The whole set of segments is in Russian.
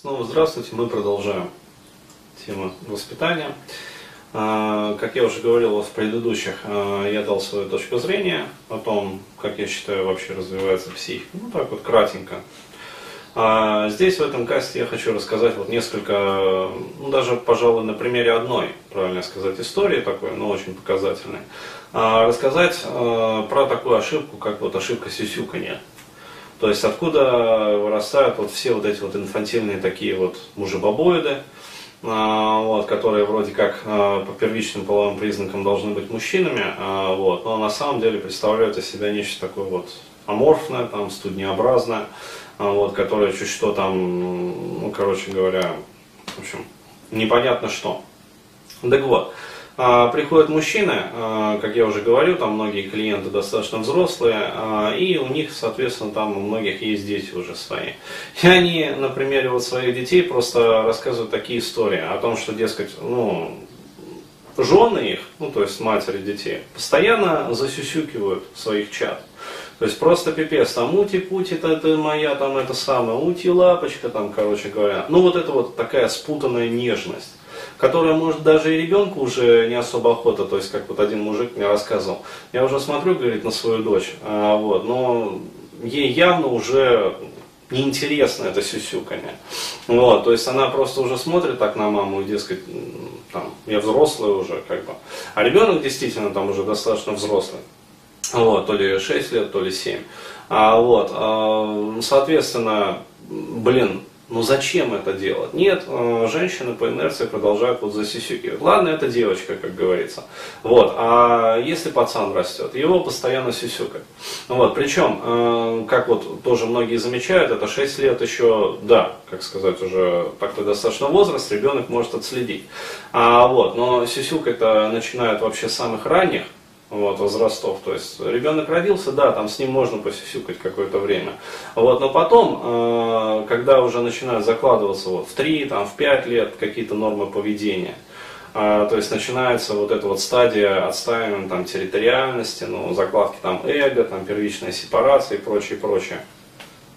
Снова здравствуйте, мы продолжаем тему воспитания. А, как я уже говорил в предыдущих, а, я дал свою точку зрения о том, как я считаю вообще развивается психика. Ну так вот, кратенько. А здесь, в этом касте, я хочу рассказать вот несколько, ну даже, пожалуй, на примере одной, правильно сказать, истории такой, но очень показательной. Рассказать про такую ошибку, как вот ошибка сисюканья. То есть откуда вырастают вот все вот эти вот инфантильные такие вот мужебобоиды, а, вот, которые вроде как а, по первичным половым признакам должны быть мужчинами, а, вот, но на самом деле представляют из себя нечто такое вот аморфное, там, студнеобразное, вот, которое чуть что там, ну, короче говоря, в общем, непонятно что. Так вот, приходят мужчины, а, как я уже говорю, там многие клиенты достаточно взрослые, а, и у них, соответственно, там у многих есть дети уже свои. И они на примере вот своих детей просто рассказывают такие истории о том, что, дескать, ну, жены их, ну, то есть матери детей, постоянно засюсюкивают своих чад. То есть просто пипец, там ути-пути, это, это моя, там это самое, ути-лапочка, там, короче говоря. Ну вот это вот такая спутанная нежность которая может даже и ребенку уже не особо охота, то есть как вот один мужик мне рассказывал. Я уже смотрю, говорит, на свою дочь, а, вот, но ей явно уже неинтересно это сюсюканье. Вот, то есть она просто уже смотрит так на маму, и, дескать, там, я взрослый уже, как бы. А ребенок действительно там уже достаточно взрослый. Вот, то ли 6 лет, то ли 7. А, вот, а, соответственно, блин, ну зачем это делать? Нет, э, женщины по инерции продолжают вот засисюкивать. Ладно, это девочка, как говорится. Вот. А если пацан растет, его постоянно сисюкать. Вот. Причем, э, как вот тоже многие замечают, это 6 лет еще, да, как сказать, уже такой достаточно возраст, ребенок может отследить. А, вот. Но сисюк это начинают вообще с самых ранних, вот, возрастов. То есть ребенок родился, да, там с ним можно посюсюкать какое-то время. Вот, но потом, э, когда уже начинают закладываться вот, в 3, там, в 5 лет какие-то нормы поведения, э, то есть начинается вот эта вот стадия отстаивания там, территориальности, ну, закладки там эго, там, первичная сепарация и прочее, прочее.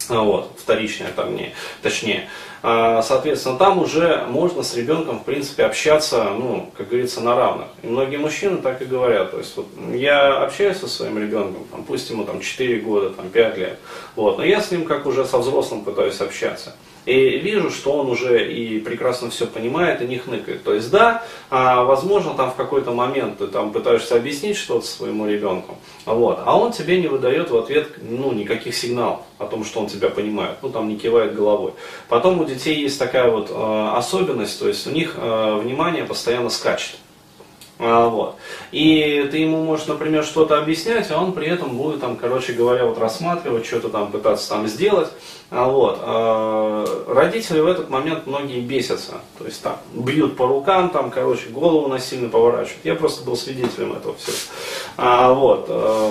А, вот, вторичная там не, точнее. А, соответственно, там уже можно с ребенком, в принципе, общаться, ну, как говорится, на равных. И многие мужчины так и говорят. То есть, вот, я общаюсь со своим ребенком, там, пусть ему там 4 года, там, 5 лет, вот, но я с ним как уже со взрослым пытаюсь общаться. И вижу, что он уже и прекрасно все понимает и не хныкает. То есть да, а, возможно, там в какой-то момент ты там пытаешься объяснить что-то своему ребенку, вот, а он тебе не выдает в ответ ну, никаких сигналов о том, что он тебя понимает, ну там не кивает головой. Потом у детей есть такая вот э, особенность, то есть у них э, внимание постоянно скачет. А, вот. И ты ему можешь, например, что-то объяснять, а он при этом будет, там, короче говоря, вот рассматривать, что-то там пытаться там сделать. А, вот. А, родители в этот момент многие бесятся. То есть там бьют по рукам, там, короче, голову насильно поворачивают. Я просто был свидетелем этого всего. Вот,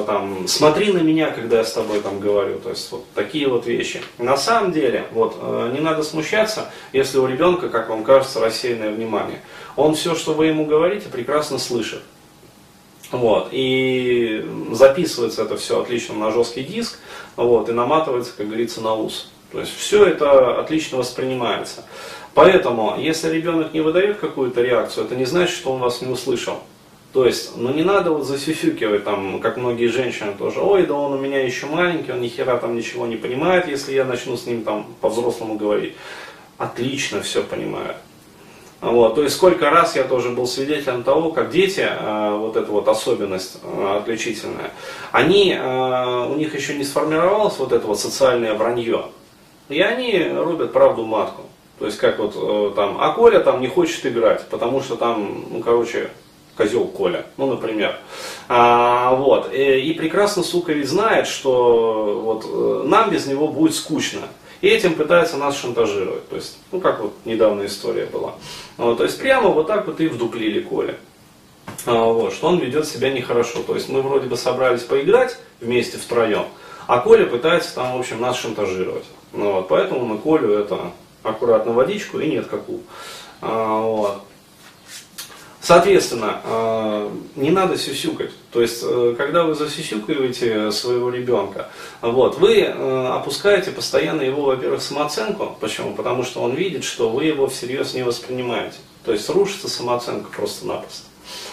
там, смотри на меня, когда я с тобой там говорю. То есть вот такие вот вещи. На самом деле, вот, не надо смущаться, если у ребенка, как вам кажется, рассеянное внимание. Он все, что вы ему говорите, прекрасно слышит. Вот, и записывается это все отлично на жесткий диск, вот, и наматывается, как говорится, на ус. То есть все это отлично воспринимается. Поэтому, если ребенок не выдает какую-то реакцию, это не значит, что он вас не услышал. То есть, ну не надо вот засюсюкивать, там, как многие женщины тоже, ой, да он у меня еще маленький, он ни хера там ничего не понимает, если я начну с ним там по-взрослому говорить. Отлично все понимает. Вот, то есть сколько раз я тоже был свидетелем того, как дети, э, вот эта вот особенность э, отличительная, они, э, у них еще не сформировалось вот это вот социальное вранье. И они рубят правду матку. То есть как вот там, а Коля там не хочет играть, потому что там, ну короче, козел Коля, ну, например. А, вот, и, и прекрасно, сука, ведь знает, что вот, нам без него будет скучно. И этим пытается нас шантажировать. То есть, ну как вот недавно история была. Вот, то есть прямо вот так вот и вдуплили Коля. А, вот, что он ведет себя нехорошо. То есть мы вроде бы собрались поиграть вместе втроем, а Коля пытается там, в общем, нас шантажировать. Ну, вот, поэтому мы Колю это аккуратно водичку и нет каку. А, вот. Соответственно, а, не надо сюсюкать. То есть, э, когда вы засисюкиваете своего ребенка, вот, вы э, опускаете постоянно его, во-первых, самооценку. Почему? Потому что он видит, что вы его всерьез не воспринимаете. То есть рушится самооценка просто-напросто.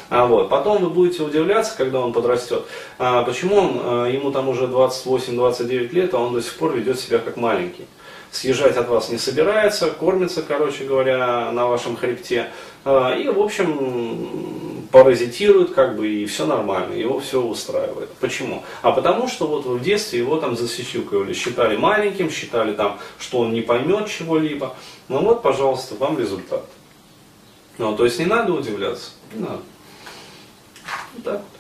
А вот. Потом вы будете удивляться, когда он подрастет, а почему он, э, ему там уже 28-29 лет, а он до сих пор ведет себя как маленький съезжать от вас не собирается, кормится, короче говоря, на вашем хребте. А, и, в общем, паразитирует, как бы, и все нормально, его все устраивает. Почему? А потому что вот в детстве его там засисюкивали, считали маленьким, считали там, что он не поймет чего-либо. Ну вот, пожалуйста, вам результат. Ну, то есть не надо удивляться, не надо. Вот так вот.